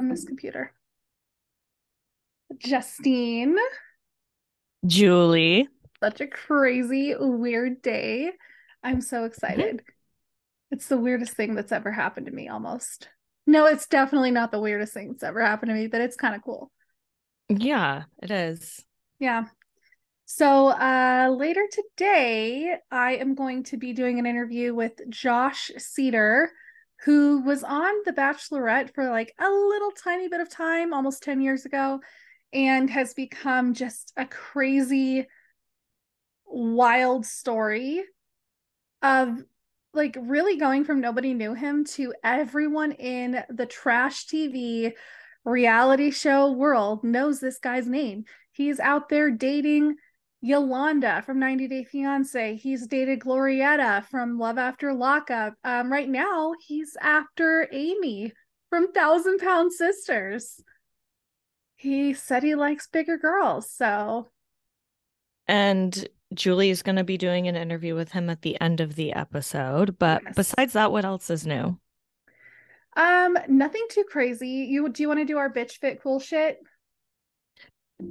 on this computer. Justine. Julie. Such a crazy, weird day. I'm so excited. Mm-hmm. It's the weirdest thing that's ever happened to me almost. No, it's definitely not the weirdest thing that's ever happened to me, but it's kind of cool. Yeah, it is. Yeah. So uh, later today, I am going to be doing an interview with Josh Seiter, who was on The Bachelorette for like a little tiny bit of time, almost 10 years ago, and has become just a crazy, wild story of like really going from nobody knew him to everyone in the trash TV reality show world knows this guy's name. He's out there dating Yolanda from 90 Day Fiance. He's dated Glorietta from Love After Lockup. Um, right now, he's after Amy from Thousand Pound Sisters. He said he likes bigger girls. So. And Julie is going to be doing an interview with him at the end of the episode. But yes. besides that, what else is new? Um, nothing too crazy. You do you want to do our bitch fit cool shit?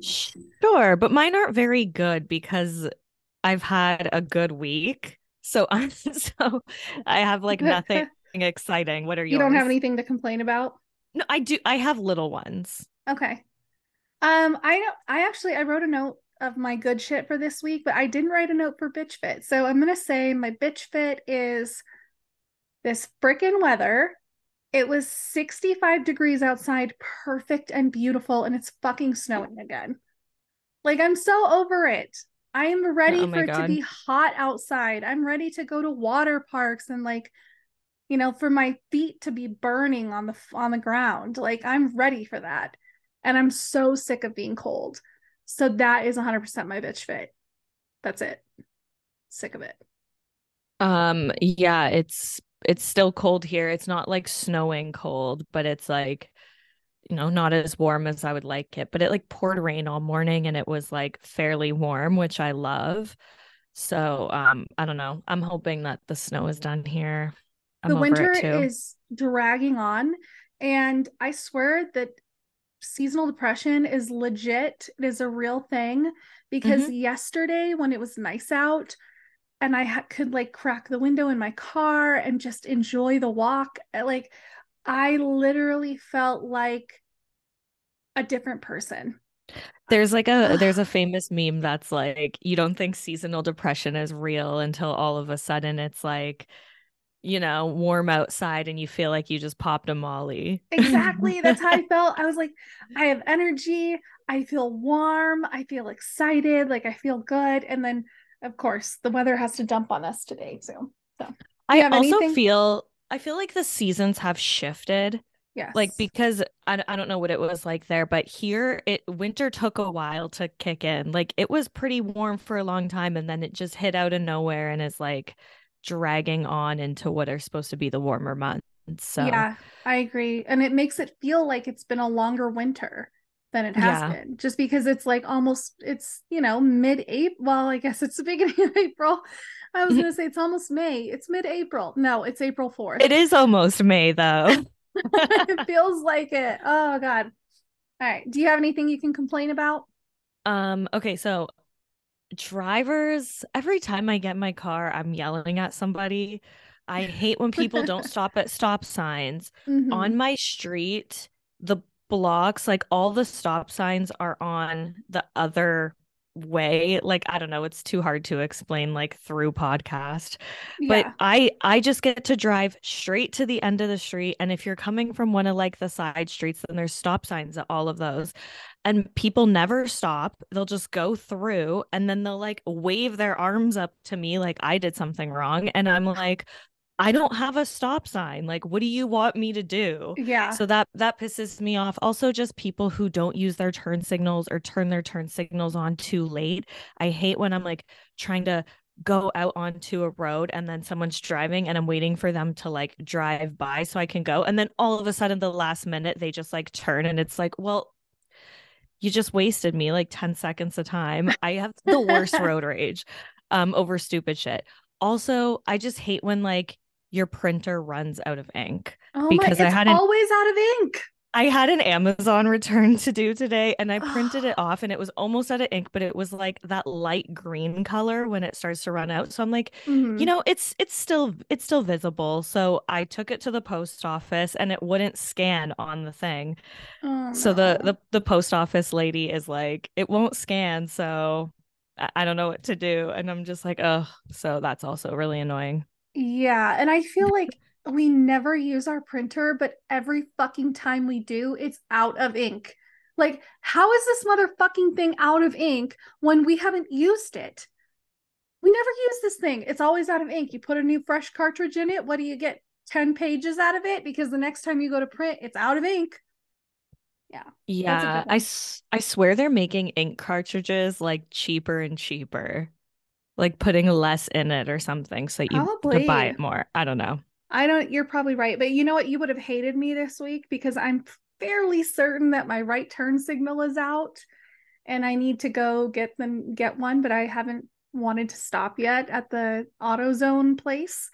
Sure, but mine aren't very good because I've had a good week. So I'm so I have like nothing exciting. What are you? You don't have anything to complain about? No, I do. I have little ones. Okay. Um, I know I actually I wrote a note of my good shit for this week, but I didn't write a note for bitch fit. So I'm gonna say my bitch fit is this freaking weather. It was 65 degrees outside, perfect and beautiful, and it's fucking snowing again. Like I'm so over it. I am ready oh for God. it to be hot outside. I'm ready to go to water parks and like you know for my feet to be burning on the on the ground. Like I'm ready for that. And I'm so sick of being cold. So that is 100% my bitch fit. That's it. Sick of it. Um yeah, it's it's still cold here. It's not like snowing cold, but it's like you know, not as warm as I would like it. But it like poured rain all morning and it was like fairly warm, which I love. So um I don't know. I'm hoping that the snow is done here. I'm the winter is dragging on and I swear that seasonal depression is legit. It is a real thing because mm-hmm. yesterday when it was nice out and I ha- could like crack the window in my car and just enjoy the walk, eh, like I literally felt like a different person. There's like a there's a famous meme that's like you don't think seasonal depression is real until all of a sudden it's like you know, warm outside and you feel like you just popped a molly. Exactly. That's how I felt. I was like, I have energy. I feel warm. I feel excited. Like I feel good. And then, of course, the weather has to dump on us today too. So I also anything? feel I feel like the seasons have shifted. Yes. Like because I, I don't know what it was like there, but here it winter took a while to kick in. Like it was pretty warm for a long time and then it just hit out of nowhere and is like dragging on into what are supposed to be the warmer months. So yeah, I agree. And it makes it feel like it's been a longer winter than it has yeah. been just because it's like almost it's you know mid-april well i guess it's the beginning of april. I was gonna say it's almost may. It's mid-april. No it's april 4th it is almost may though. It feels like it. Oh god. All right. Do you have anything you can complain about? Um okay so drivers, every time I get my car, I'm yelling at somebody. I hate when people don't stop at stop signs. Mm-hmm. On my street, the blocks, like all the stop signs are on the other way like i don't know it's too hard to explain like through podcast yeah. but i i just get to drive straight to the end of the street and if you're coming from one of like the side streets then there's stop signs at all of those and people never stop they'll just go through and then they'll like wave their arms up to me like i did something wrong and i'm like I don't have a stop sign. Like, what do you want me to do? Yeah. So that that pisses me off. Also, just people who don't use their turn signals or turn their turn signals on too late. I hate when I'm like trying to go out onto a road and then someone's driving and I'm waiting for them to like drive by so I can go. And then all of a sudden, the last minute, they just like turn and it's like, well, you just wasted me like 10 seconds of time. I have the worst road rage um over stupid shit. Also, I just hate when like your printer runs out of ink oh because my, I had an, always out of ink. I had an Amazon return to do today and I printed it off and it was almost out of ink, but it was like that light green color when it starts to run out. So I'm like, mm-hmm. you know, it's it's still it's still visible. So I took it to the post office and it wouldn't scan on the thing. Oh, so no. the, the the post office lady is like, it won't scan. So I, I don't know what to do. And I'm just like, oh, so that's also really annoying. Yeah. And I feel like we never use our printer, but every fucking time we do, it's out of ink. Like, how is this motherfucking thing out of ink when we haven't used it? We never use this thing. It's always out of ink. You put a new fresh cartridge in it. What do you get? 10 pages out of it because the next time you go to print, it's out of ink. Yeah. Yeah. I, I swear they're making ink cartridges like cheaper and cheaper, like putting less in it or something so you could buy it more. I don't know. I don't, you're probably right. But you know what? You would have hated me this week because I'm fairly certain that my right turn signal is out and I need to go get them, get one, but I haven't wanted to stop yet at the AutoZone place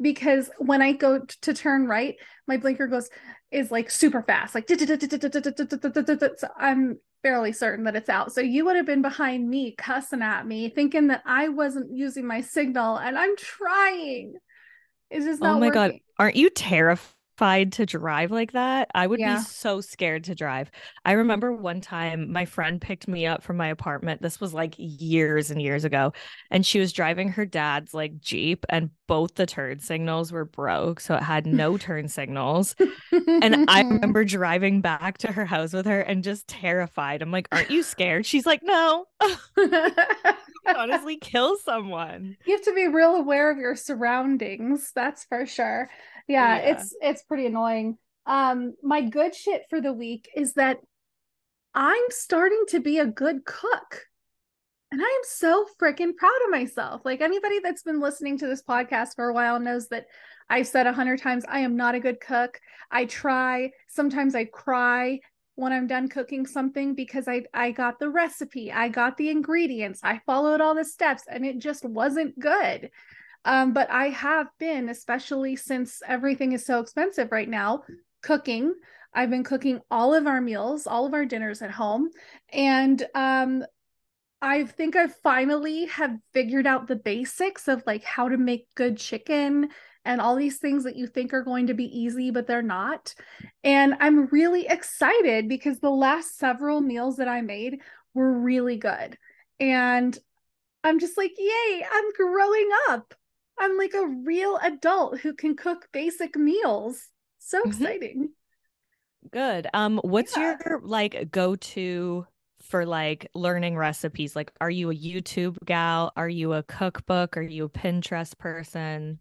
because when I go to turn right, my blinker goes, is like super fast, like so I'm fairly certain that it's out. So you would have been behind me cussing at me, thinking that I wasn't using my signal, and I'm trying. It's just oh not. Oh my working. god, aren't you terrified? To drive like that. I would yeah. be so scared to drive. I mm-hmm. remember one time my friend picked me up from my apartment. This was like years and years ago. And she was driving her dad's like Jeep, and both the turn signals were broke. So it had no turn signals. and I remember driving back to her house with her and just terrified. I'm like, Aren't you scared? She's like, No. honestly kill someone. You have to be real aware of your surroundings. That's for sure yeah, yeah, it's it's pretty annoying. Um, my good shit for the week is that I'm starting to be a good cook. And I am so freaking proud of myself. Like anybody that's been listening to this podcast for a while knows that I've said a hundred times I am not a good cook. I try. Sometimes I cry when I'm done cooking something because I I got the recipe, I got the ingredients, I followed all the steps, and it just wasn't good. Um, but I have been, especially since everything is so expensive right now, cooking. I've been cooking all of our meals, all of our dinners at home. And um, I think I finally have figured out the basics of like how to make good chicken and all these things that you think are going to be easy, but they're not. And I'm really excited because the last several meals that I made were really good. And I'm just like, yay, I'm growing up. I'm like a real adult who can cook basic meals. So mm-hmm. exciting. Good. Um, what's yeah. your like go-to for like learning recipes? Like, are you a YouTube gal? Are you a cookbook? Are you a Pinterest person?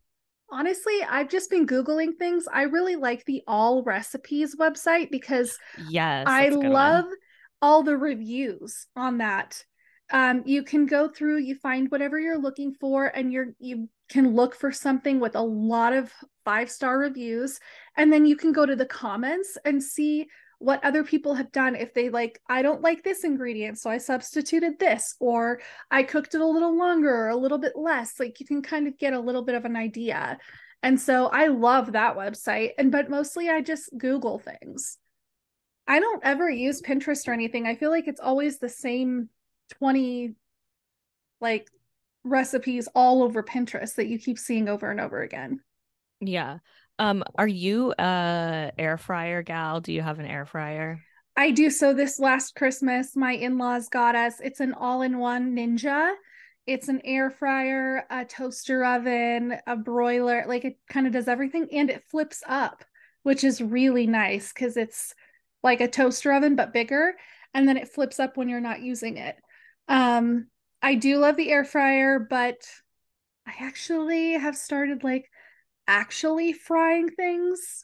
Honestly, I've just been Googling things. I really like the All Recipes website because yes, I love one. all the reviews on that um, you can go through you find whatever you're looking for and you're you can look for something with a lot of five star reviews and then you can go to the comments and see what other people have done if they like i don't like this ingredient so i substituted this or i cooked it a little longer or a little bit less like you can kind of get a little bit of an idea and so i love that website and but mostly i just google things i don't ever use pinterest or anything i feel like it's always the same 20 like recipes all over Pinterest that you keep seeing over and over again. Yeah. Um are you a air fryer gal? Do you have an air fryer? I do. So this last Christmas my in-laws got us it's an all-in-one Ninja. It's an air fryer, a toaster oven, a broiler, like it kind of does everything and it flips up, which is really nice cuz it's like a toaster oven but bigger and then it flips up when you're not using it. Um, I do love the air fryer, but I actually have started like actually frying things,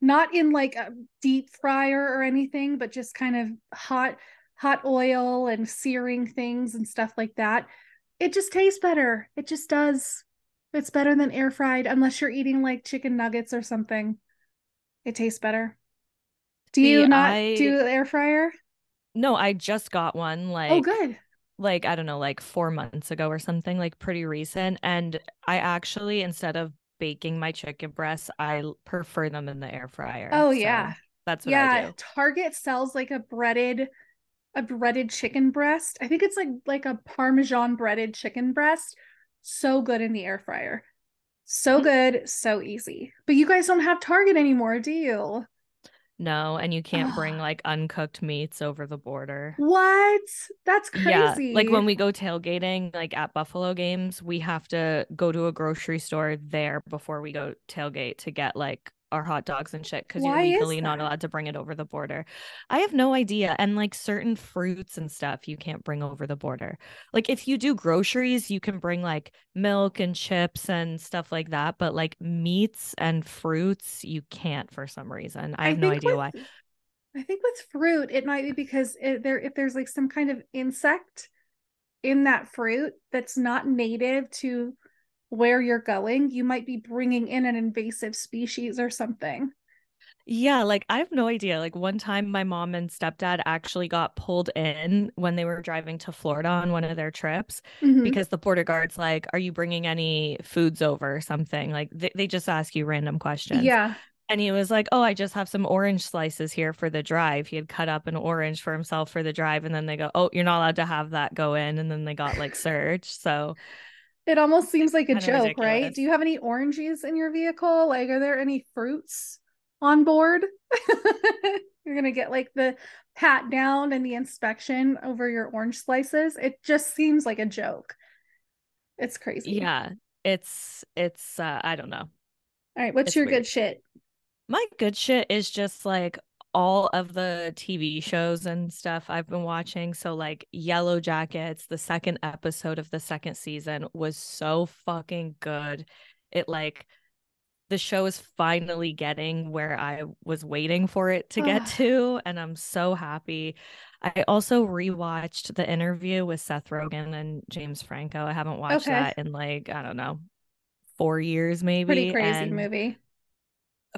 not in like a deep fryer or anything, but just kind of hot hot oil and searing things and stuff like that. It just tastes better. It just does. It's better than air fried unless you're eating like chicken nuggets or something. It tastes better. Do you not I... do air fryer? No, I just got one oh, like Oh good like I don't know, like four months ago or something, like pretty recent. And I actually, instead of baking my chicken breasts, I prefer them in the air fryer. Oh so. yeah. That's what yeah, I do. Target sells like a breaded a breaded chicken breast. I think it's like like a parmesan breaded chicken breast. So good in the air fryer. So mm-hmm. good, so easy. But you guys don't have Target anymore, do you? No, and you can't bring like uncooked meats over the border. What? That's crazy. Yeah, like when we go tailgating, like at Buffalo games, we have to go to a grocery store there before we go tailgate to get like our hot dogs and shit because you're legally not allowed to bring it over the border. I have no idea. And like certain fruits and stuff you can't bring over the border. Like if you do groceries, you can bring like milk and chips and stuff like that. But like meats and fruits, you can't for some reason. I have I no idea with, why. I think with fruit, it might be because it, there if there's like some kind of insect in that fruit that's not native to where you're going, you might be bringing in an invasive species or something. Yeah, like I have no idea. Like one time my mom and stepdad actually got pulled in when they were driving to Florida on one of their trips mm-hmm. because the border guards like, "Are you bringing any foods over or something?" Like they, they just ask you random questions. Yeah. And he was like, "Oh, I just have some orange slices here for the drive." He had cut up an orange for himself for the drive and then they go, "Oh, you're not allowed to have that go in." And then they got like searched. So it almost seems like a joke, ridiculous. right? Do you have any oranges in your vehicle? Like, are there any fruits on board? You're gonna get like the pat down and the inspection over your orange slices. It just seems like a joke. It's crazy. Yeah, it's it's uh I don't know. All right, what's it's your weird. good shit? My good shit is just like all of the TV shows and stuff I've been watching. So, like Yellow Jackets, the second episode of the second season was so fucking good. It like the show is finally getting where I was waiting for it to get to, and I'm so happy. I also rewatched the interview with Seth Rogen and James Franco. I haven't watched okay. that in like, I don't know, four years maybe. Pretty crazy and movie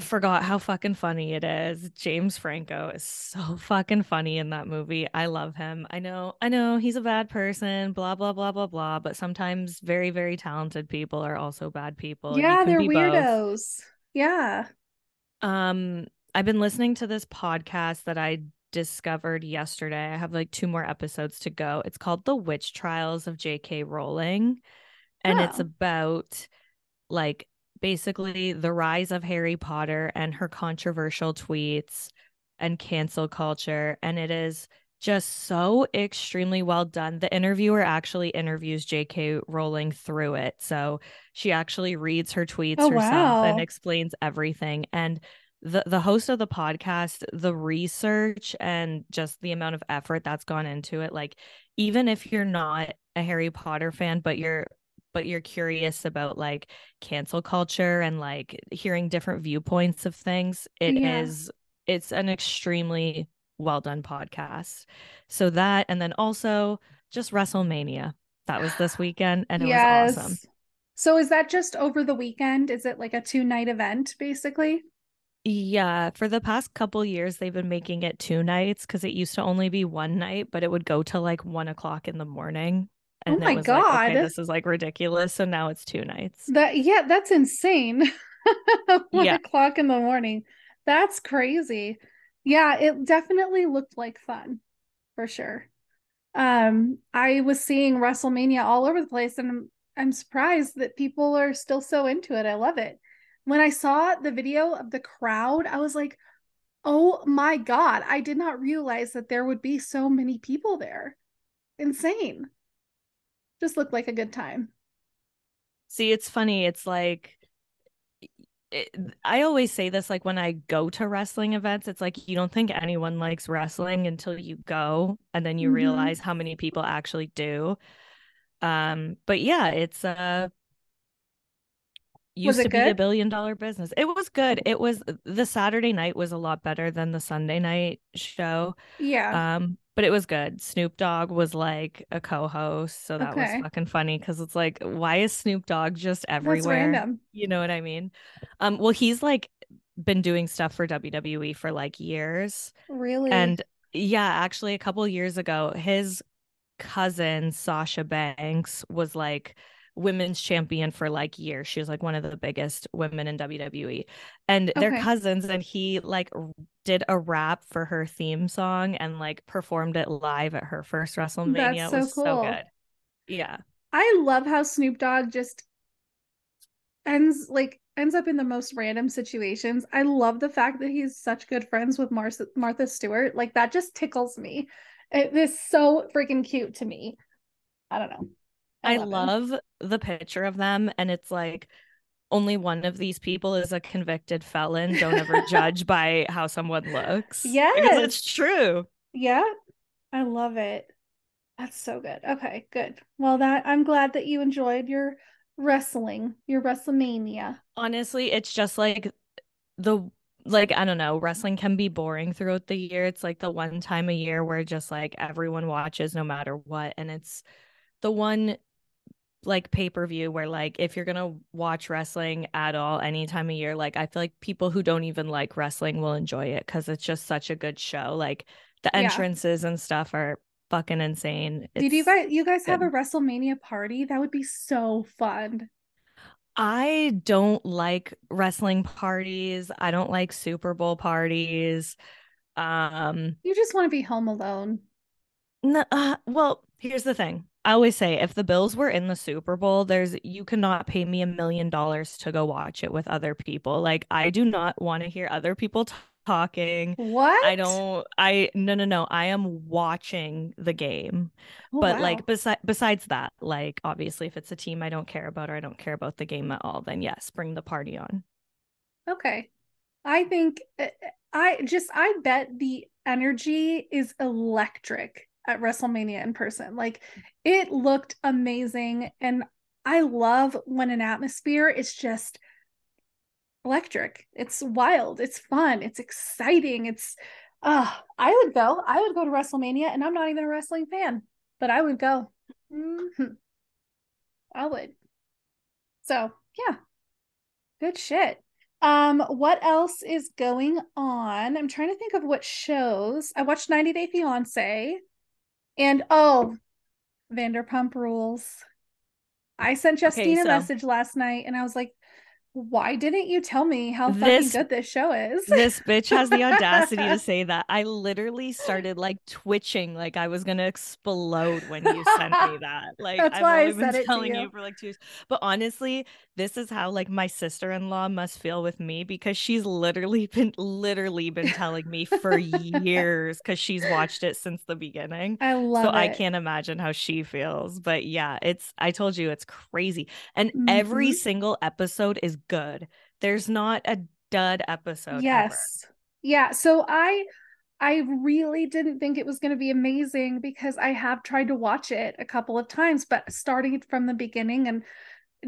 forgot how fucking funny it is. James Franco is so fucking funny in that movie. I love him. I know, I know he's a bad person, blah, blah, blah, blah, blah. But sometimes very, very talented people are also bad people. Yeah, they're weirdos. Both. Yeah. Um, I've been listening to this podcast that I discovered yesterday. I have like two more episodes to go. It's called The Witch Trials of J.K. Rowling. And oh. it's about like basically the rise of Harry Potter and her controversial tweets and cancel culture. And it is just so extremely well done. The interviewer actually interviews J.K. Rowling through it. So she actually reads her tweets oh, herself wow. and explains everything. And the, the host of the podcast, the research and just the amount of effort that's gone into it, like even if you're not a Harry Potter fan, but you're but you're curious about like cancel culture and like hearing different viewpoints of things, it yeah. is it's an extremely well done podcast. So that and then also just WrestleMania. That was this weekend and it yes. was awesome. So is that just over the weekend? Is it like a two night event basically? Yeah, for the past couple years, they've been making it two nights because it used to only be one night, but it would go to like one o'clock in the morning. Oh and oh my god, like, okay, this is like ridiculous. So now it's two nights. That yeah, that's insane. One yeah. o'clock in the morning. That's crazy. Yeah, it definitely looked like fun, for sure. Um, I was seeing WrestleMania all over the place, and I'm, I'm surprised that people are still so into it. I love it. When I saw the video of the crowd, I was like, oh my god, I did not realize that there would be so many people there. Insane just looked like a good time. See, it's funny. It's like it, I always say this like when I go to wrestling events, it's like you don't think anyone likes wrestling until you go and then you mm-hmm. realize how many people actually do. Um, but yeah, it's uh used to good? be a billion dollar business. It was good. It was the Saturday night was a lot better than the Sunday night show. Yeah. Um, but it was good. Snoop Dogg was like a co-host, so that okay. was fucking funny because it's like, why is Snoop Dogg just everywhere? You know what I mean? Um, well, he's like been doing stuff for WWE for like years. Really? And yeah, actually, a couple years ago, his cousin Sasha Banks was like women's champion for like years. She was like one of the biggest women in WWE. And okay. they're cousins and he like did a rap for her theme song and like performed it live at her first WrestleMania. That's so it was cool. so good. Yeah. I love how Snoop Dogg just ends like ends up in the most random situations. I love the fact that he's such good friends with Mar- Martha Stewart. Like that just tickles me. It is so freaking cute to me. I don't know. I, love, love the picture of them, and it's like only one of these people is a convicted felon. Don't ever judge by how someone looks. Yeah, it's true. Yeah, I love it. That's so good. Okay, good. Well, that I'm glad that you enjoyed your wrestling, your WrestleMania. Honestly, it's just like the like I don't know, wrestling can be boring throughout the year. It's like the one time a year where just like everyone watches no matter what and it's the one like pay-per-view where like if you're going to watch wrestling at all any time of year, like I feel like people who don't even like wrestling will enjoy it cuz it's just such a good show. Like the entrances yeah. and stuff are fucking insane. It's Did you guys you guys good. have a WrestleMania party? That would be so fun. I don't like wrestling parties. I don't like Super Bowl parties. Um You just want to be home alone. No, uh, well, here's the thing. I always say if the Bills were in the Super Bowl, there's you cannot pay me a million dollars to go watch it with other people. Like I do not want to hear other people t- talking. What? I don't I no no no. I am watching the game. Oh, but wow. like besides besides that, like obviously if it's a team I don't care about or I don't care about the game at all, then yes, bring the party on. Okay. I think eh, eh, I just I bet the energy is electric at WrestleMania in person. Like it looked amazing and I love when an atmosphere is just electric. It's wild. It's fun. It's exciting. It's uh I would go. I would go to WrestleMania and I'm not even a wrestling fan, but I would go. Mm-hmm. I would. So, yeah. Good shit. Um what else is going on? I'm trying to think of what shows. I watched 90 Day Fiancé and oh, Vanderpump Rules. I sent Justine okay, so, a message last night and I was like, why didn't you tell me how this, fucking good this show is? this bitch has the audacity to say that. I literally started like twitching, like I was gonna explode when you sent me that. Like That's I've why only I been telling you. you. for like two years. But honestly, this is how like my sister-in-law must feel with me because she's literally been literally been telling me for years because she's watched it since the beginning. I love it. so it. I can't imagine how she feels. But yeah, it's I told you it's crazy. And mm-hmm. every single episode is good. There's not a dud episode. Yes. Ever. Yeah. So I I really didn't think it was going to be amazing because I have tried to watch it a couple of times, but starting from the beginning and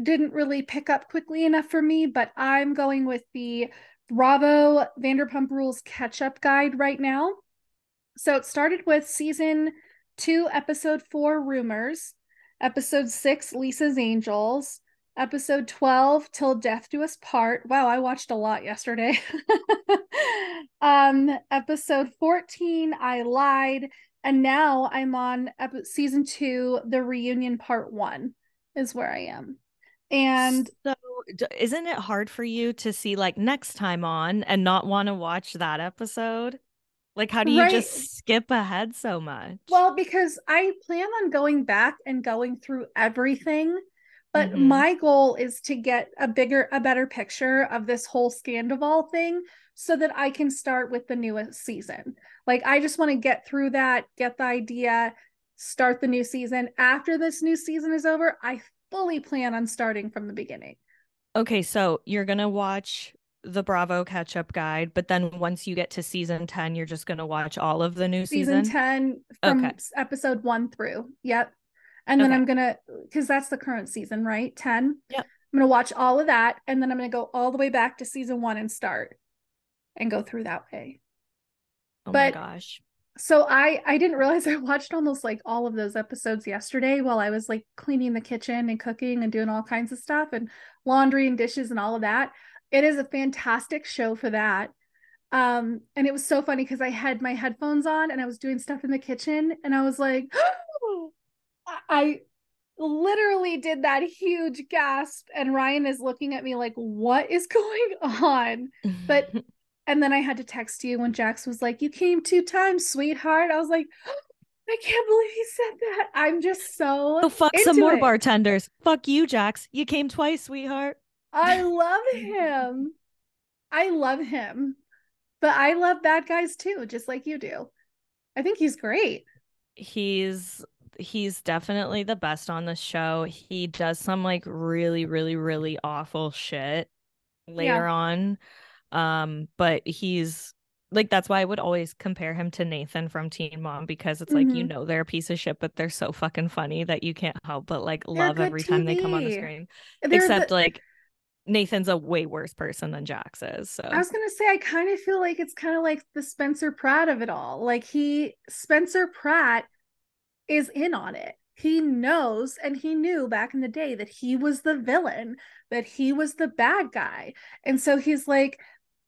didn't really pick up quickly enough for me. But I'm going with the Bravo Vanderpump Rules catch up guide right now. So it started with season two, episode four, Rumors, episode six, Lisa's Angels, episode 12 till death do us part. Wow i watched a lot yesterday. Um episode 14 i lied and now i'm on ep- season 2 the reunion part 1 is where i am. And so isn't it hard for you to see like next time on and not want to watch that episode? Like how do you right. just skip ahead so much? Well because i plan on going back and going through everything but mm-hmm. my goal is to get a bigger, a better picture of this whole Scandoval thing so that I can start with the newest season. Like, I just want to get through that, get the idea, start the new season. After this new season is over, I fully plan on starting from the beginning. Okay, so you're going to watch the Bravo catch up guide, but then once you get to season 10, you're just going to watch all of the new season? Season 10 from okay. episode one through. Yep. And then okay. I'm gonna because that's the current season, right? 10. Yep. I'm gonna watch all of that and then I'm gonna go all the way back to season one and start and go through that way. Oh but, my gosh. So I I didn't realize I watched almost like all of those episodes yesterday while I was like cleaning the kitchen and cooking and doing all kinds of stuff and laundry and dishes and all of that. It is a fantastic show for that. Um, and it was so funny because I had my headphones on and I was doing stuff in the kitchen and I was like, I literally did that huge gasp and Ryan is looking at me like what is going on? But and then I had to text you when Jax was like you came two times sweetheart. I was like I can't believe he said that. I'm just so oh fuck some more it. bartenders. Fuck you Jax. You came twice sweetheart. I love him. I love him. But I love bad guys too just like you do. I think he's great. He's he's definitely the best on the show. He does some like really, really, really awful shit later yeah. on. Um, but he's like that's why I would always compare him to Nathan from Teen Mom because it's like mm-hmm. you know they're a piece of shit, but they're so fucking funny that you can't help but like they're love every TV. time they come on the screen. They're Except the- like Nathan's a way worse person than Jax is. So I was gonna say I kind of feel like it's kind of like the Spencer Pratt of it all. Like he Spencer Pratt is in on it. He knows and he knew back in the day that he was the villain, that he was the bad guy. And so he's like,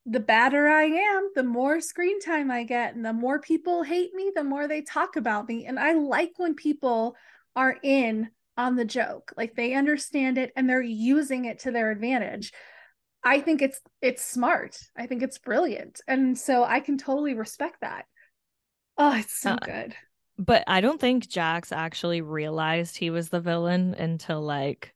the badder I am, the more screen time I get, and the more people hate me, the more they talk about me. And I like when people are in on the joke, like they understand it and they're using it to their advantage. I think it's it's smart. I think it's brilliant. And so I can totally respect that. Oh, it's so uh, good but I don't think Jax actually realized he was the villain until like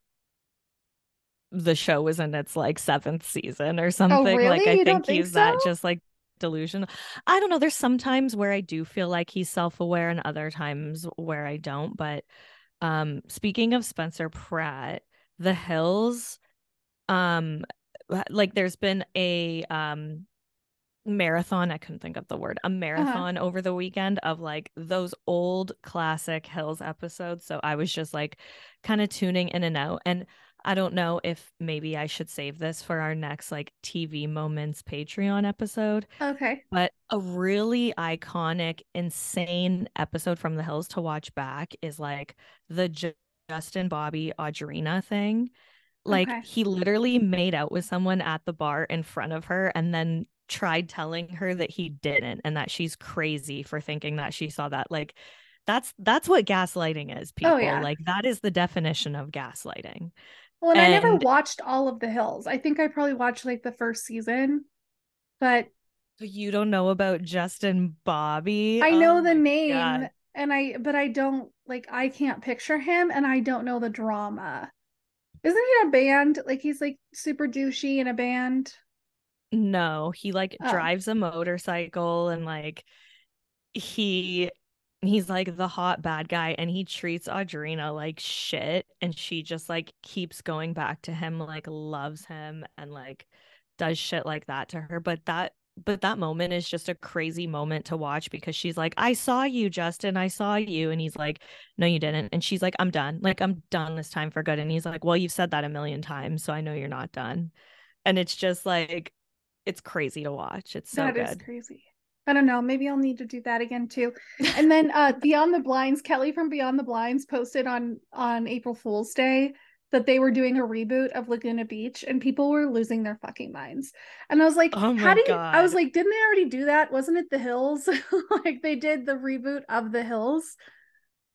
the show was in its like seventh season or oh, something. Oh, really? Like I you think he's so? that just like delusion. I don't know. There's some times where I do feel like he's self-aware and other times where I don't. But um speaking of Spencer Pratt, the hills, um like there's been a um marathon i couldn't think of the word a uh-huh. marathon uh-huh. over the weekend of like those old classic hills episodes so i was just like kind of tuning in and out and i don't know if maybe i should save this for our next like tv moments patreon episode okay but a really iconic insane episode from the hills to watch back is like the J- justin bobby audrina thing like okay. he literally made out with someone at the bar in front of her and then tried telling her that he didn't and that she's crazy for thinking that she saw that like that's that's what gaslighting is oh, people oh, yeah. like that is the definition of gaslighting. Well and, and, i never watched all of the hills. I think i probably watched like the first season but you don't know about justin bobby? I know oh the name God. and i but i don't like i can't picture him and i don't know the drama. Isn't he in a band? Like he's like super douchey in a band no, he like oh. drives a motorcycle and like he he's like the hot bad guy and he treats Audrina like shit and she just like keeps going back to him like loves him and like does shit like that to her. But that but that moment is just a crazy moment to watch because she's like I saw you Justin. I saw you. And he's like no you didn't. And she's like I'm done. Like I'm done this time for good. And he's like well you've said that a million times so I know you're not done. And it's just like it's crazy to watch. It's so that good. crazy. I don't know. Maybe I'll need to do that again too. And then uh Beyond the Blinds, Kelly from Beyond the Blinds posted on on April Fool's Day that they were doing a reboot of Laguna Beach and people were losing their fucking minds. And I was like, oh how did I was like, didn't they already do that? Wasn't it the hills? like they did the reboot of the hills.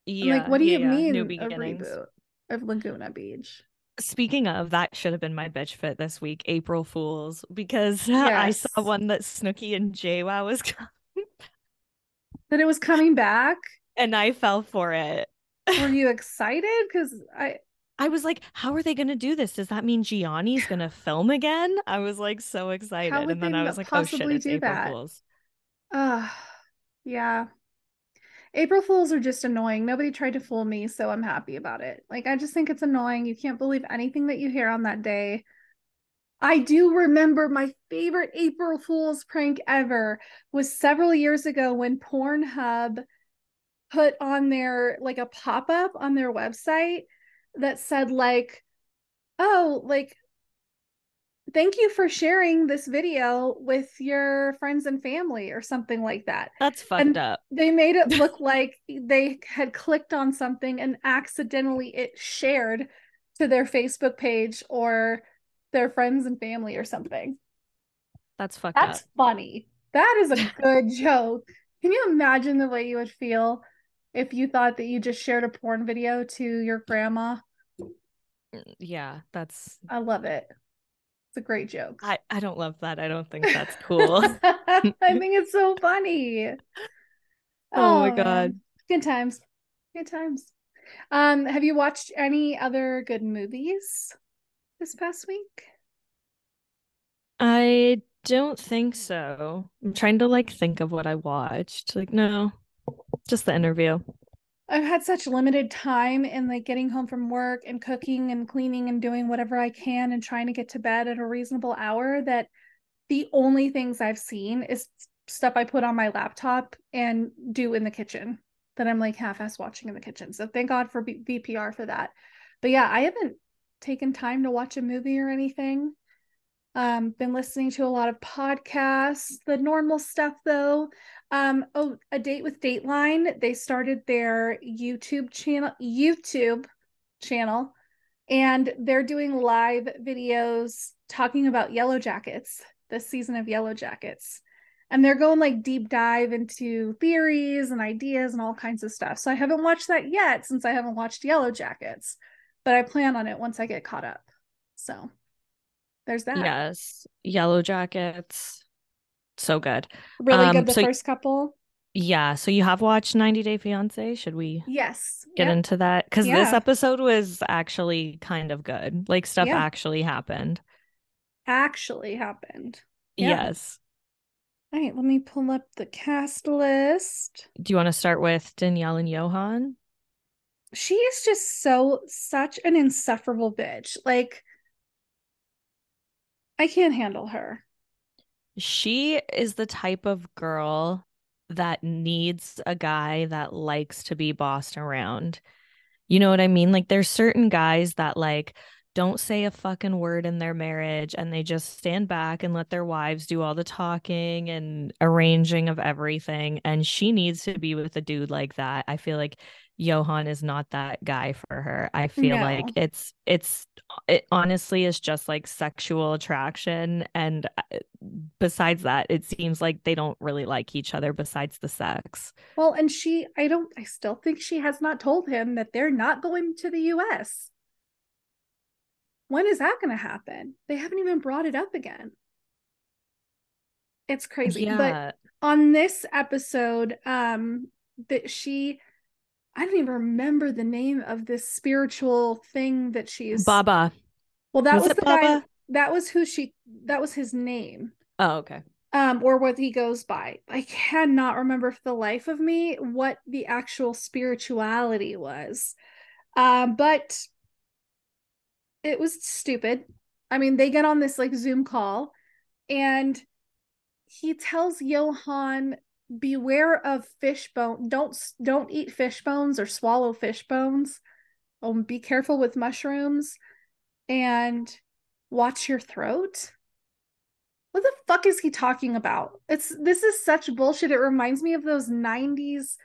Yeah. I'm like, what do yeah, you yeah. mean New a reboot of Laguna Beach? Speaking of, that should have been my bitch fit this week, April Fools, because yes. I saw one that Snooki and JWoww was coming. That it was coming back? And I fell for it. Were you excited? Because I I was like, how are they going to do this? Does that mean Jionni's going to film again? I was like so excited. And then I was like, oh shit, it's April that? Fools. Uh, yeah. April Fools are just annoying. Nobody tried to fool me, so I'm happy about it. Like, I just think it's annoying. You can't believe anything that you hear on that day. I do remember my favorite April Fool's prank ever was several years ago when Pornhub put on their like a pop up on their website that said, like, oh, like thank you for sharing this video with your friends and family or something like that. That's fucked and up. They made it look like they had clicked on something and accidentally it shared to their Facebook page or their friends and family or something. That's fucked That's up. funny. That is a good joke. Can you imagine the way you would feel if you thought that you just shared a porn video to your grandma. Mm, yeah, that's I love it. It's a great joke. I, I don't love that. I don't think that's cool. I think it's so funny. Oh, oh my god. Good times. Good times. Um, have you watched any other good movies this past week? I don't think so. I'm trying to like think of what I watched. Like, no, just the interview. I've had such limited time in like getting home from work and cooking and cleaning and doing whatever I can and trying to get to bed at a reasonable hour that the only things I've seen is stuff I put on my laptop and do in the kitchen that I'm like half-ass watching in the kitchen. So thank God for VPR for that. But yeah, I haven't taken time to watch a movie or anything. Um, been listening to a lot of podcasts, the normal stuff though. Um, oh, a date with Dateline. They started their YouTube channel, YouTube channel, and they're doing live videos talking about Yellow Jackets, this season of Yellow Jackets. And they're going like deep dive into theories and ideas and all kinds of stuff. So I haven't watched that yet since I haven't watched Yellow Jackets, but I plan on it once I get caught up. So there's that. Yes. Yellow Jackets. So good. Really um, good the so, first couple. Yeah. So you have watched 90 Day Fiance. Should we yes get yep. into that? Because yeah. this episode was actually kind of good. Like stuff yeah. actually happened. Actually happened. Yeah. Yes. All right, let me pull up the cast list. Do you want to start with Danielle and Yohan? She is just so such an insufferable bitch. Like I can't handle her. She is the type of girl that needs a guy that likes to be bossed around. You know what I mean? Like there's certain guys that like don't say a fucking word in their marriage and they just stand back and let their wives do all the talking and arranging of everything and she needs to be with a dude like that. I feel like Yohan is not that guy for her. I feel no. like it's it's it honestly is just like sexual attraction and uh, besides that it seems like they don't really like each other besides the sex. Well, and she I don't I still think she has not told him that they're not going to the US. When is that going to happen? They haven't even brought it up again. It's crazy. Yeah. But on this episode um that she I don't even remember the name of this spiritual thing that she's Baba. Well, that was, was the Baba? guy. That was who she. That was his name. Oh, okay. Um, or what he goes by. I cannot remember for the life of me what the actual spirituality was. Um, but it was stupid. I mean, they get on this like Zoom call, and he tells Yohan beware of fish bone don't don't eat fish bones or swallow fish bones. Um, be careful with mushrooms and watch your throat. What the fuck is he talking about? It's this is such bullshit. It reminds me of those 90s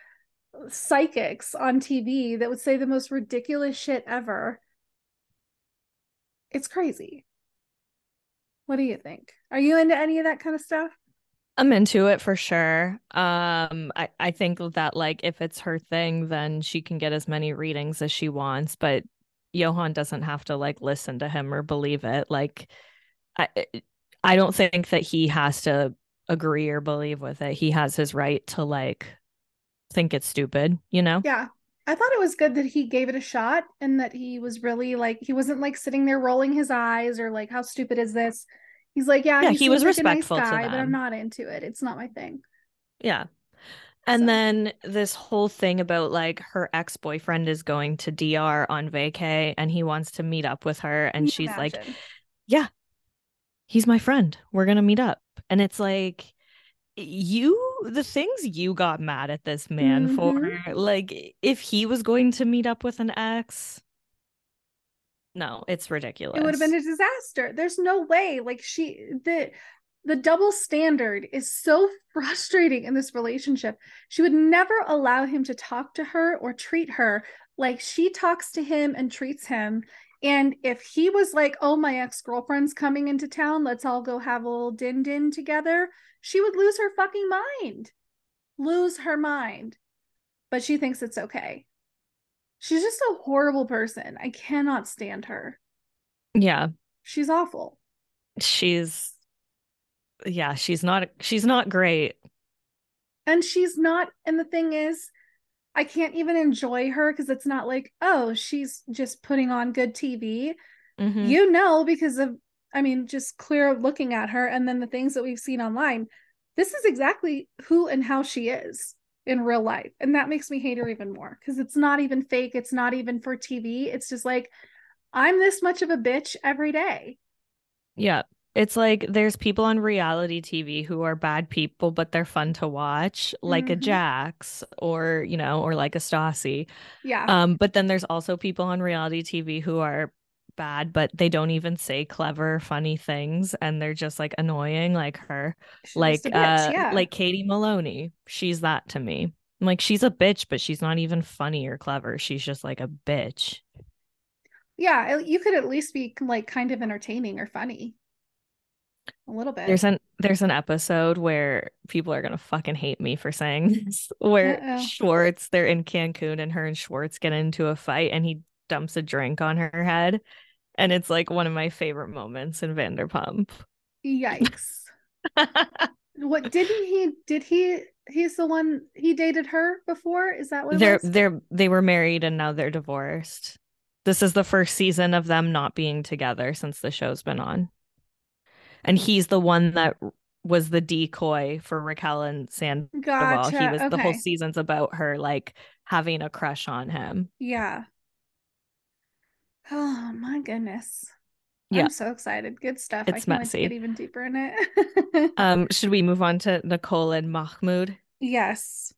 psychics on tv that would say the most ridiculous shit ever. It's crazy. What do you think? Are you into any of that kind of stuff I'm into it for sure. Um, I, I think that like if it's her thing, then she can get as many readings as she wants, but Yohan doesn't have to like listen to him or believe it. Like I I don't think that he has to agree or believe with it. He has his right to like think it's stupid, you know? Yeah. I thought it was good that he gave it a shot and that he was really like he wasn't like sitting there rolling his eyes or like how stupid is this? He's like, yeah, yeah he was respectful nice guy, to them. but I'm not into it. It's not my thing. Yeah. And so. then this whole thing about like her ex boyfriend is going to DR on vacay and he wants to meet up with her. And she's imagine? like, Yeah, he's my friend. We're going to meet up. And it's like, you, the things you got mad at this man mm-hmm. for, like, if he was going to meet up with an ex, no, it's ridiculous. It would have been a disaster. There's no way. Like she the the double standard is so frustrating in this relationship. She would never allow him to talk to her or treat her like she talks to him and treats him. And if he was like, oh, my ex girlfriend's coming into town, let's all go have a little din din together, she would lose her fucking mind. Lose her mind. but she thinks it's okay. She's just a horrible person. I cannot stand her. Yeah. She's awful. She's yeah, she's not she's not great. And she's not and the thing is I can't even enjoy her because it's not like, oh, she's just putting on good TV. Mm-hmm. You know, because of, I mean, just clear looking at her and then the things that we've seen online. This is exactly who and how she is in real life. And that makes me hate her even more because it's not even fake. It's not even for TV. It's just like, I'm this much of a bitch every day. Yeah. It's like there's people on reality TV who are bad people, but they're fun to watch, like mm-hmm. a Jax or, you know, or like a Stassi. Yeah. Um, but then there's also people on reality TV who are bad, but they don't even say clever, funny things and they're just like annoying like her. She's like bitch, uh yeah. like Katie Maloney. She's that to me. I'm like she's a bitch, but she's not even funny or clever. She's just like a bitch. Yeah, you could at least be like kind of entertaining or funny a little bit. There's an there's an episode where people are gonna fucking hate me for saying this, where Uh-oh. Schwartz they're in Cancun and her and Schwartz get into a fight and he dumps a drink on her head, and it's like one of my favorite moments in Vanderpump. Yikes! what didn't he? Did he? He's the one he dated her before. Is that what they're they're they were married and now they're divorced. This is the first season of them not being together since the show's been on and he's the one that was the decoy for Raquel and Sandoval. Gotcha. He was okay. the whole season's about her like having a crush on him. Yeah. Oh my goodness. Yeah. I'm so excited. Good stuff. It's I can't messy. get even deeper in it. um, should we move on to Nicole and Mahmoud? Yes.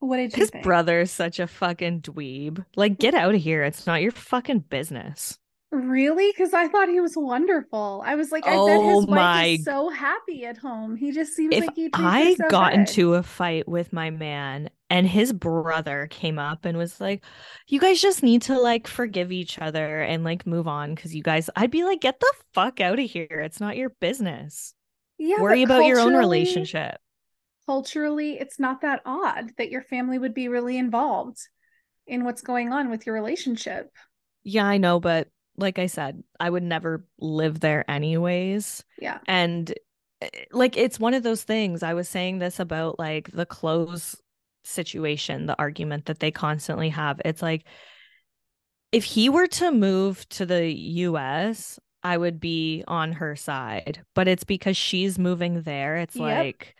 What did you His think? brother's such a fucking dweeb. Like, get out of here. It's not your fucking business. Really? Because I thought he was wonderful. I was like, I oh bet his wife my... is so happy at home. He just seems if like he. I so got good. into a fight with my man, and his brother came up and was like, "You guys just need to like forgive each other and like move on." Because you guys, I'd be like, "Get the fuck out of here! It's not your business. Yeah, worry about your own relationship." Culturally, it's not that odd that your family would be really involved in what's going on with your relationship. Yeah, I know, but like I said, I would never live there anyways. Yeah. And eh, like it's one of those things. I was saying this about like the clothes situation, the argument that they constantly have. It's like if he were to move to the US, I would be on her side. But it's because she's moving there. It's yep. like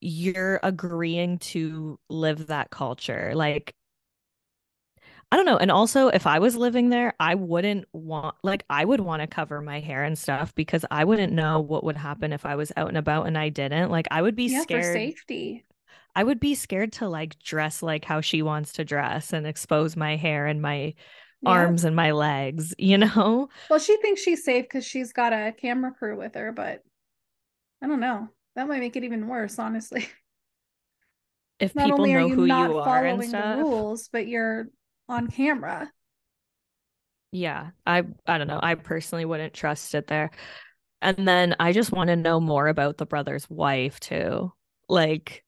you're agreeing to live that culture. Like I don't know. And also, if I was living there, I wouldn't want, like, I would want to cover my hair and stuff because I wouldn't know what would happen if I was out and about and I didn't. Like, I would be yeah, scared. For safety. I would be scared to like dress like how she wants to dress and expose my hair and my yeah. arms and my legs, you know? Well, she thinks she's safe because she's got a camera crew with her, but I don't know. That might make it even worse, honestly. If not people know you who you are and stuff. the rules, but you're on camera. Yeah, I I don't know. I personally wouldn't trust it there. And then I just want to know more about the brother's wife too. Like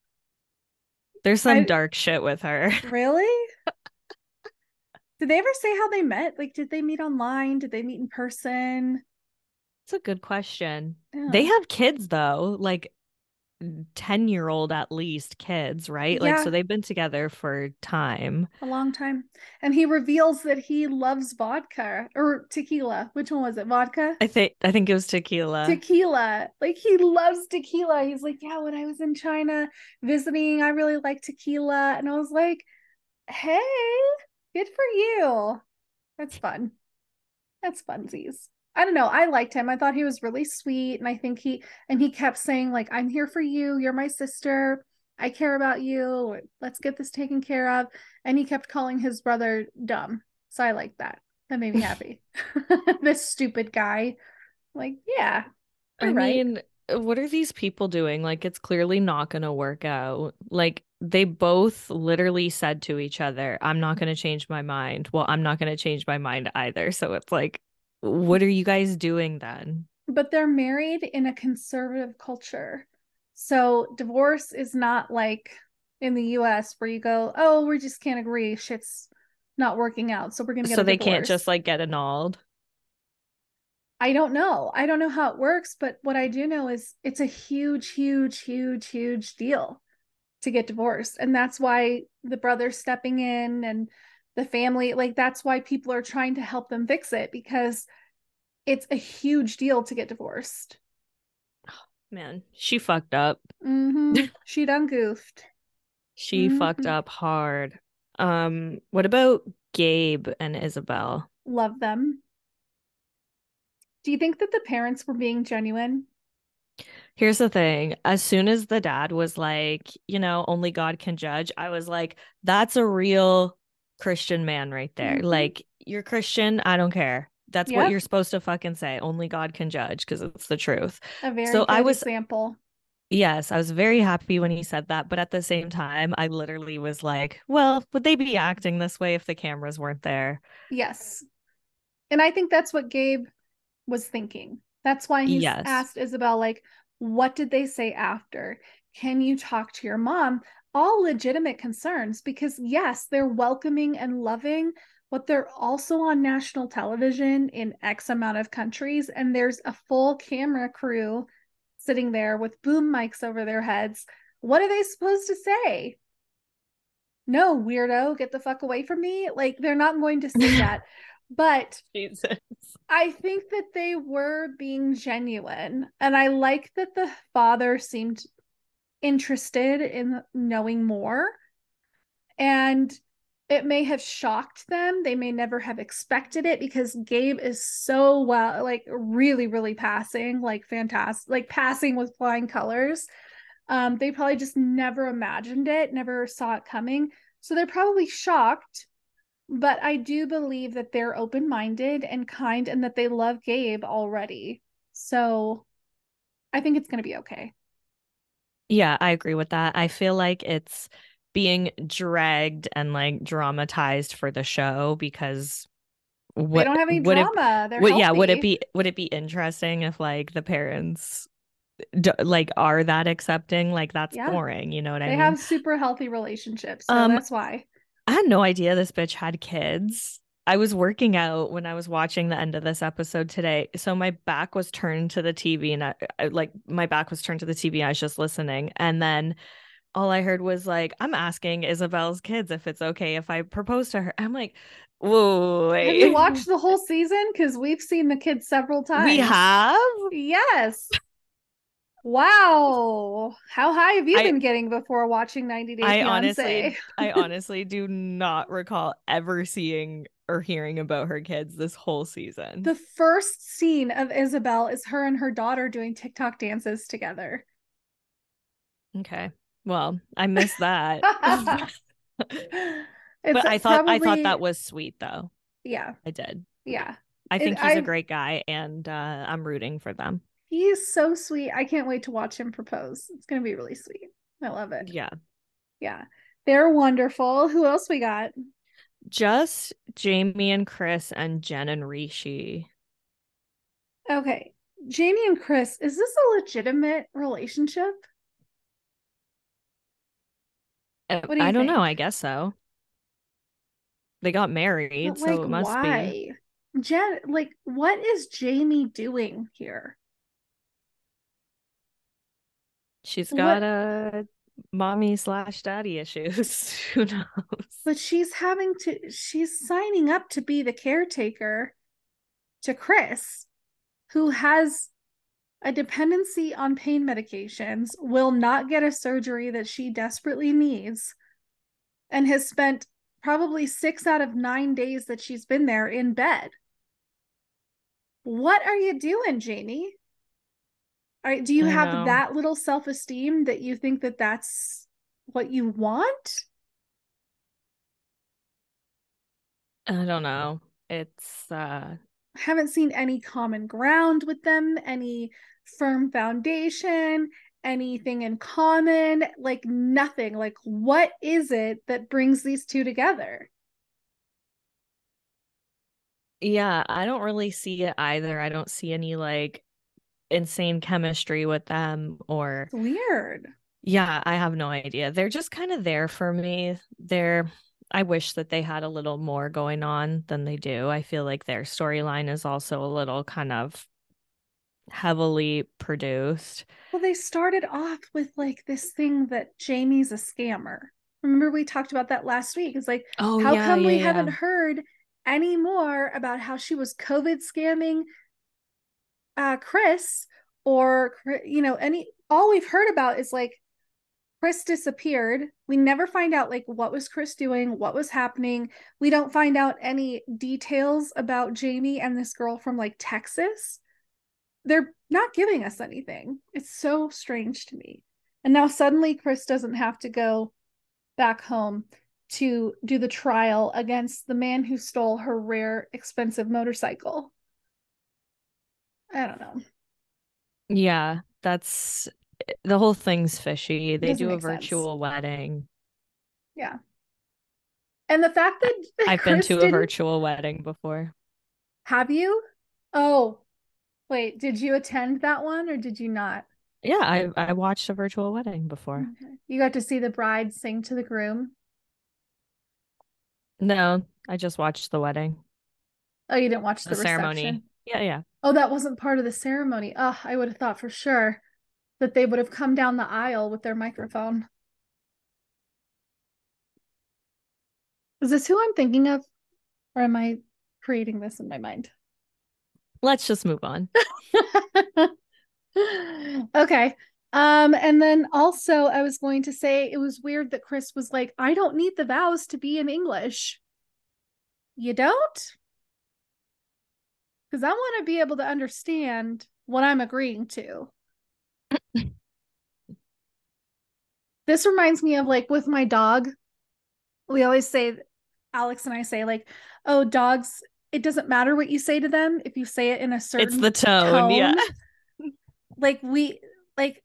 there's some I, dark shit with her. Really? did they ever say how they met? Like did they meet online? Did they meet in person? It's a good question. Yeah. They have kids though. Like 10 year old at least kids right? Yeah. like so they've been together for time. A long time. And he reveals that he loves vodka or tequila. Which one was it vodka? I think i think it was tequila. Tequila. Like he loves tequila. He's like yeah when i was in china visiting i really like tequila. And i was like hey good for you. That's fun. That's funsies I don't know. I liked him. I thought he was really sweet. And I think he, and he kept saying, like, I'm here for you. You're my sister. I care about you. Let's get this taken care of. And he kept calling his brother dumb. So I like that. That made me happy. this stupid guy. Like, yeah. I right. mean, what are these people doing? Like, it's clearly not going to work out. Like, they both literally said to each other, I'm not going to change my mind. Well, I'm not going to change my mind either. So it's like, what are you guys doing then? But they're married in a conservative culture. So divorce is not like in the US where you go, oh, we just can't agree. Shit's not working out. So we're going to get divorced. So they divorce. can't just like get annulled. I don't know. I don't know how it works, but what I do know is it's a huge, huge, huge, huge deal to get divorced. And that's why the brother stepping in and the family, like, that's why people are trying to help them fix it because it's a huge deal to get divorced. Man, she fucked up. Mm-hmm. she done goofed. she mm-hmm. fucked up hard. Um, what about Gabe and Isabel? Love them. Do you think that the parents were being genuine? Here's the thing. As soon as the dad was like, you know, only God can judge, I was like, that's a real Christian man right there. Mm-hmm. Like, you're Christian, I don't care. That's yep. what you're supposed to fucking say. Only God can judge because it's the truth. A very so I was example. Yes, I was very happy when he said that, but at the same time, I literally was like, well, would they be acting this way if the cameras weren't there? Yes. And I think that's what Gabe was thinking. That's why he yes. asked Isabel, like, what did they say after? Can you talk to your mom? All legitimate concerns because, yes, they're welcoming and loving, but they're also on national television in X amount of countries. And there's a full camera crew sitting there with boom mics over their heads. What are they supposed to say? No, weirdo, get the fuck away from me. Like, they're not going to say that. But Jesus. I think that they were being genuine. And I like that the father seemed interested in knowing more. And it may have shocked them. They may never have expected it because Gabe is so well, like really, really passing, like fantastic, like passing with flying colors. Um, they probably just never imagined it, never saw it coming. So they're probably shocked but I do believe that they're open minded and kind and that they love Gabe already. So I think it's going to be okay. Yeah, I agree with that. I feel like it's being dragged and like dramatized for the show because what, they don't have any drama. It, would, yeah, would it be would it be interesting if like the parents do, like are that accepting? Like that's yeah. boring. You know what they I mean? They have super healthy relationships, so um, that's why. I had no idea this bitch had kids. I was working out when I was watching the end of this episode today. So my back was turned to the TV and I, I, like my back was turned to the TV. I was just listening. And then all I heard was like, I'm asking Isabel's kids if it's okay if I propose to her. I'm like, whoa. Wait. Have you watched the whole season? Because we've seen the kids several times. We have? Yes. Wow. How high have you I, been getting before watching 90 Days I honestly I honestly do not recall ever seeing or hearing about her kids this whole season. The first scene of Isabel is her and her daughter doing TikTok dances together. Okay. Well, I missed that. but I thought probably... I thought that was sweet though. Yeah. I did. Yeah. I think it, he's I... a great guy and uh, I'm rooting for them. He's so sweet. I can't wait to watch him propose. It's going to be really sweet. I love it. Yeah. Yeah. They're wonderful. Who else we got? Just Jamie and Chris and Jen and Rishi. Okay. Jamie and Chris, is this a legitimate relationship? Uh, do I don't know. I guess so. They got married, but, like, so it must why? be. Jen, like, what is Jamie doing here? She's got a mommy slash daddy issues. Who knows? But she's having to, she's signing up to be the caretaker to Chris, who has a dependency on pain medications, will not get a surgery that she desperately needs, and has spent probably six out of nine days that she's been there in bed. What are you doing, Jamie? Are, do you I have know. that little self esteem that you think that that's what you want? I don't know. It's uh haven't seen any common ground with them, any firm foundation, anything in common, like nothing. Like what is it that brings these two together? Yeah, I don't really see it either. I don't see any like insane chemistry with them or it's weird. Yeah, I have no idea. They're just kind of there for me. They're I wish that they had a little more going on than they do. I feel like their storyline is also a little kind of heavily produced. Well, they started off with like this thing that Jamie's a scammer. Remember we talked about that last week. It's like, oh, how yeah, come yeah, we yeah. haven't heard any more about how she was COVID scamming uh Chris or you know any all we've heard about is like Chris disappeared. We never find out like what was Chris doing, what was happening. We don't find out any details about Jamie and this girl from like Texas. They're not giving us anything. It's so strange to me. And now suddenly Chris doesn't have to go back home to do the trial against the man who stole her rare expensive motorcycle. I don't know. Yeah, that's the whole thing's fishy. They do a virtual sense. wedding. Yeah. And the fact that I've been to a virtual wedding before. Have you? Oh, wait, did you attend that one or did you not? Yeah, I I watched a virtual wedding before. Okay. You got to see the bride sing to the groom? No, I just watched the wedding. Oh, you didn't watch the, the ceremony. Yeah, yeah. Oh, that wasn't part of the ceremony. Oh, I would have thought for sure that they would have come down the aisle with their microphone. Is this who I'm thinking of? Or am I creating this in my mind? Let's just move on. okay. Um, and then also I was going to say it was weird that Chris was like, I don't need the vows to be in English. You don't? Because I want to be able to understand what I'm agreeing to. this reminds me of like with my dog. We always say, Alex and I say, like, oh, dogs, it doesn't matter what you say to them if you say it in a certain It's the tone, tone. yeah. like we like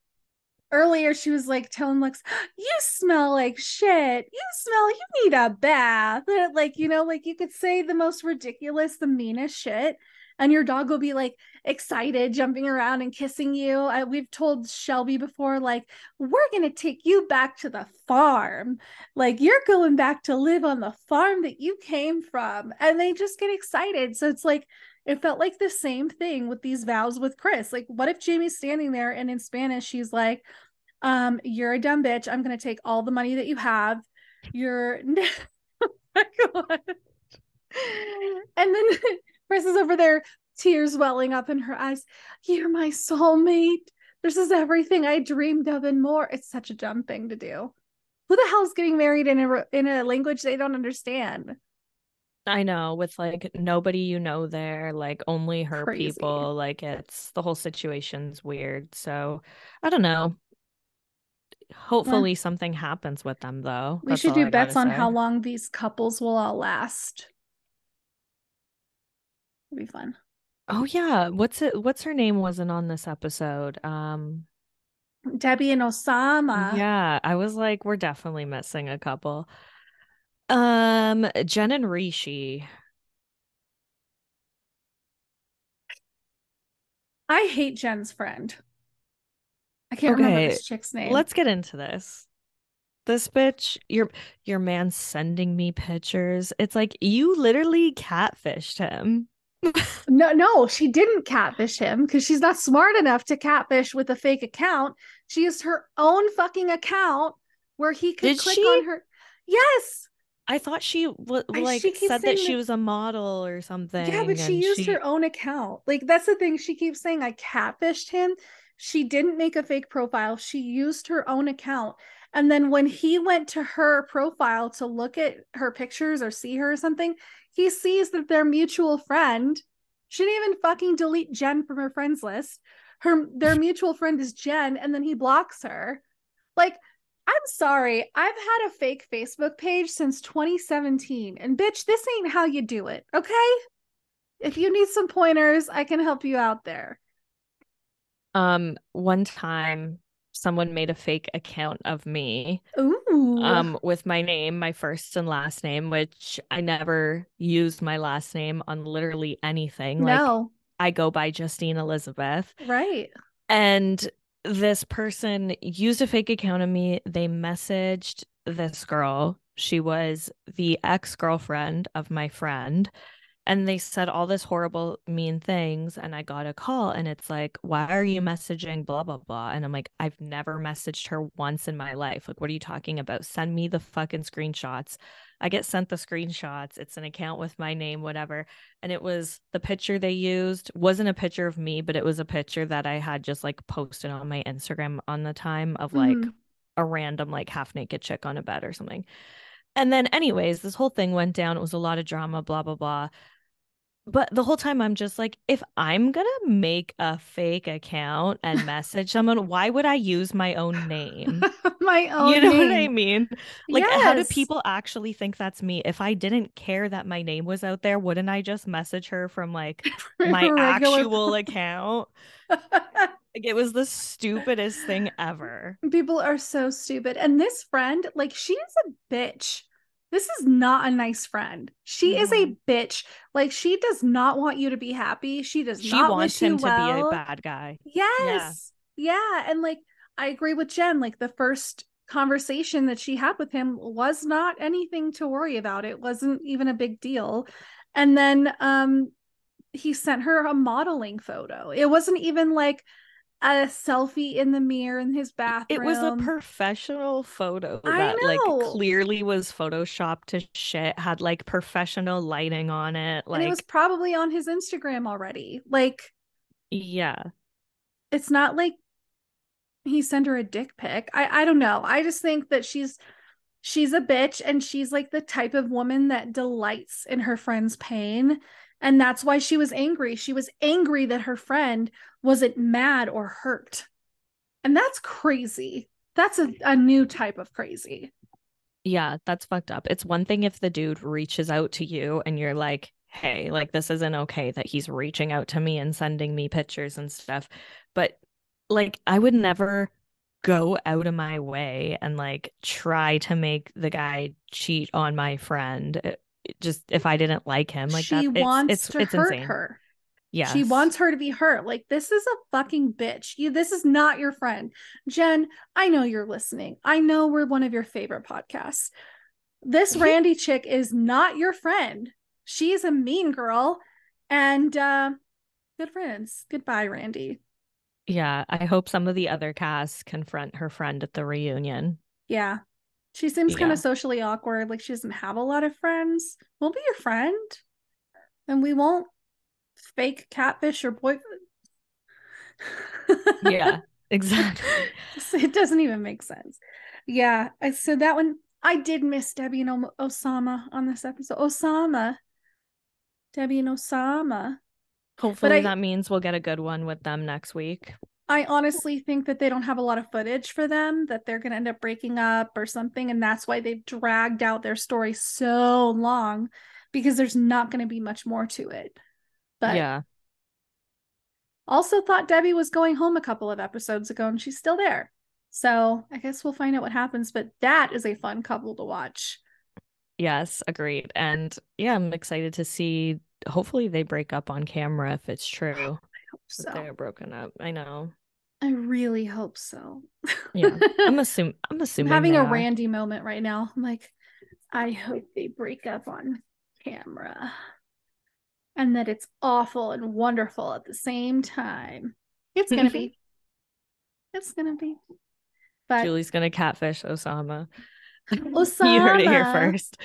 earlier she was like telling Lux, you smell like shit. You smell you need a bath. Like, you know, like you could say the most ridiculous, the meanest shit and your dog will be like excited jumping around and kissing you. I, we've told shelby before like we're going to take you back to the farm. Like you're going back to live on the farm that you came from. And they just get excited. So it's like it felt like the same thing with these vows with chris. Like what if jamie's standing there and in spanish she's like um you're a dumb bitch. I'm going to take all the money that you have. You're oh my god. And then Chris is over there, tears welling up in her eyes. You're my soulmate. This is everything I dreamed of and more. It's such a dumb thing to do. Who the hell is getting married in a in a language they don't understand? I know, with like nobody you know there, like only her Crazy. people. Like it's the whole situation's weird. So I don't know. Hopefully yeah. something happens with them though. We That's should do bets on say. how long these couples will all last be fun. Oh yeah, what's it? What's her name? Wasn't on this episode. Um, Debbie and Osama. Yeah, I was like, we're definitely missing a couple. Um, Jen and Rishi. I hate Jen's friend. I can't okay, remember this chick's name. Let's get into this. This bitch, your your man sending me pictures. It's like you literally catfished him no, no, she didn't catfish him because she's not smart enough to catfish with a fake account. She used her own fucking account where he could Did click she? on her. Yes. I thought she was like she said that she was a model or something. Yeah, but she used she... her own account. Like that's the thing. She keeps saying I catfished him. She didn't make a fake profile. She used her own account. And then when he went to her profile to look at her pictures or see her or something, he sees that their mutual friend, she didn't even fucking delete Jen from her friends list. Her their mutual friend is Jen, and then he blocks her. Like, I'm sorry, I've had a fake Facebook page since 2017, and bitch, this ain't how you do it, okay? If you need some pointers, I can help you out there. Um, one time someone made a fake account of me Ooh. um with my name my first and last name which i never used my last name on literally anything no. like i go by justine elizabeth right and this person used a fake account of me. They messaged this girl. She was the ex girlfriend of my friend and they said all this horrible mean things and i got a call and it's like why are you messaging? blah blah blah and i'm like i've never messaged her once in my life. Like what are you talking about? Send me the fucking screenshots. I get sent the screenshots. It's an account with my name whatever and it was the picture they used wasn't a picture of me but it was a picture that i had just like posted on my instagram on the time of like mm-hmm. a random like half naked chick on a bed or something. And then anyways this whole thing went down. It was a lot of drama blah blah blah but the whole time I'm just like, if I'm gonna make a fake account and message someone, why would I use my own name? my own You know name. what I mean? Like yes. how do people actually think that's me? If I didn't care that my name was out there, wouldn't I just message her from like my actual account? like it was the stupidest thing ever. People are so stupid. And this friend, like she is a bitch this is not a nice friend. She mm-hmm. is a bitch. Like she does not want you to be happy. She does she not wants him to well. be a bad guy. Yes. Yeah. yeah. And like I agree with Jen. Like the first conversation that she had with him was not anything to worry about. It wasn't even a big deal. And then um he sent her a modeling photo. It wasn't even like a selfie in the mirror in his bathroom. It was a professional photo that like clearly was photoshopped to shit, had like professional lighting on it. Like and it was probably on his Instagram already. Like Yeah. It's not like he sent her a dick pic. I I don't know. I just think that she's she's a bitch and she's like the type of woman that delights in her friend's pain and that's why she was angry. She was angry that her friend wasn't mad or hurt. And that's crazy. That's a, a new type of crazy. Yeah, that's fucked up. It's one thing if the dude reaches out to you and you're like, hey, like this isn't okay that he's reaching out to me and sending me pictures and stuff. But like, I would never go out of my way and like try to make the guy cheat on my friend eh, just if I didn't like him, like she that, wants it's, to it's, hurt insane. her. Yeah, she wants her to be hurt. Like this is a fucking bitch. You, this is not your friend, Jen. I know you're listening. I know we're one of your favorite podcasts. This Randy chick is not your friend. She's a mean girl, and uh, good friends. Goodbye, Randy. Yeah, I hope some of the other cast confront her friend at the reunion. Yeah, she seems yeah. kind of socially awkward. Like she doesn't have a lot of friends. We'll be your friend. And we won't fake catfish your boyfriend. yeah, exactly. it doesn't even make sense. Yeah. I so that one I did miss Debbie and Osama on this episode. Osama. Debbie and Osama. Hopefully I, that means we'll get a good one with them next week. I honestly think that they don't have a lot of footage for them, that they're going to end up breaking up or something. And that's why they've dragged out their story so long because there's not going to be much more to it. But yeah. Also thought Debbie was going home a couple of episodes ago and she's still there. So I guess we'll find out what happens. But that is a fun couple to watch. Yes, agreed. And yeah, I'm excited to see. Hopefully, they break up on camera if it's true so. They're broken up. I know. I really hope so. yeah, I'm assuming. I'm assuming. I'm having a Randy moment right now. I'm like, I hope they break up on camera, and that it's awful and wonderful at the same time. It's gonna be. It's gonna be. But Julie's gonna catfish Osama. Osama. you heard it here first.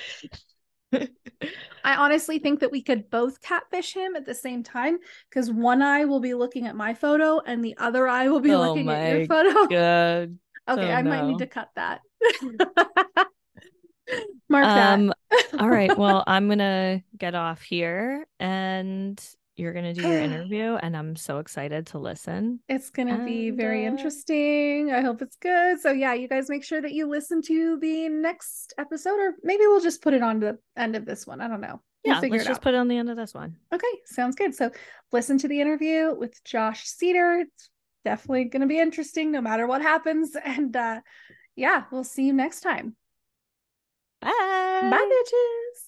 I honestly think that we could both catfish him at the same time because one eye will be looking at my photo and the other eye will be oh looking at your photo. Good. okay, oh, I no. might need to cut that. Mark um, that. all right. Well, I'm gonna get off here and you're going to do your interview and I'm so excited to listen. It's going to be very uh... interesting. I hope it's good. So yeah, you guys make sure that you listen to the next episode or maybe we'll just put it on the end of this one. I don't know. We'll yeah, let's just out. put it on the end of this one. Okay, sounds good. So listen to the interview with Josh Seiter. It's definitely going to be interesting no matter what happens and uh yeah, we'll see you next time. Bye. Bye bitches.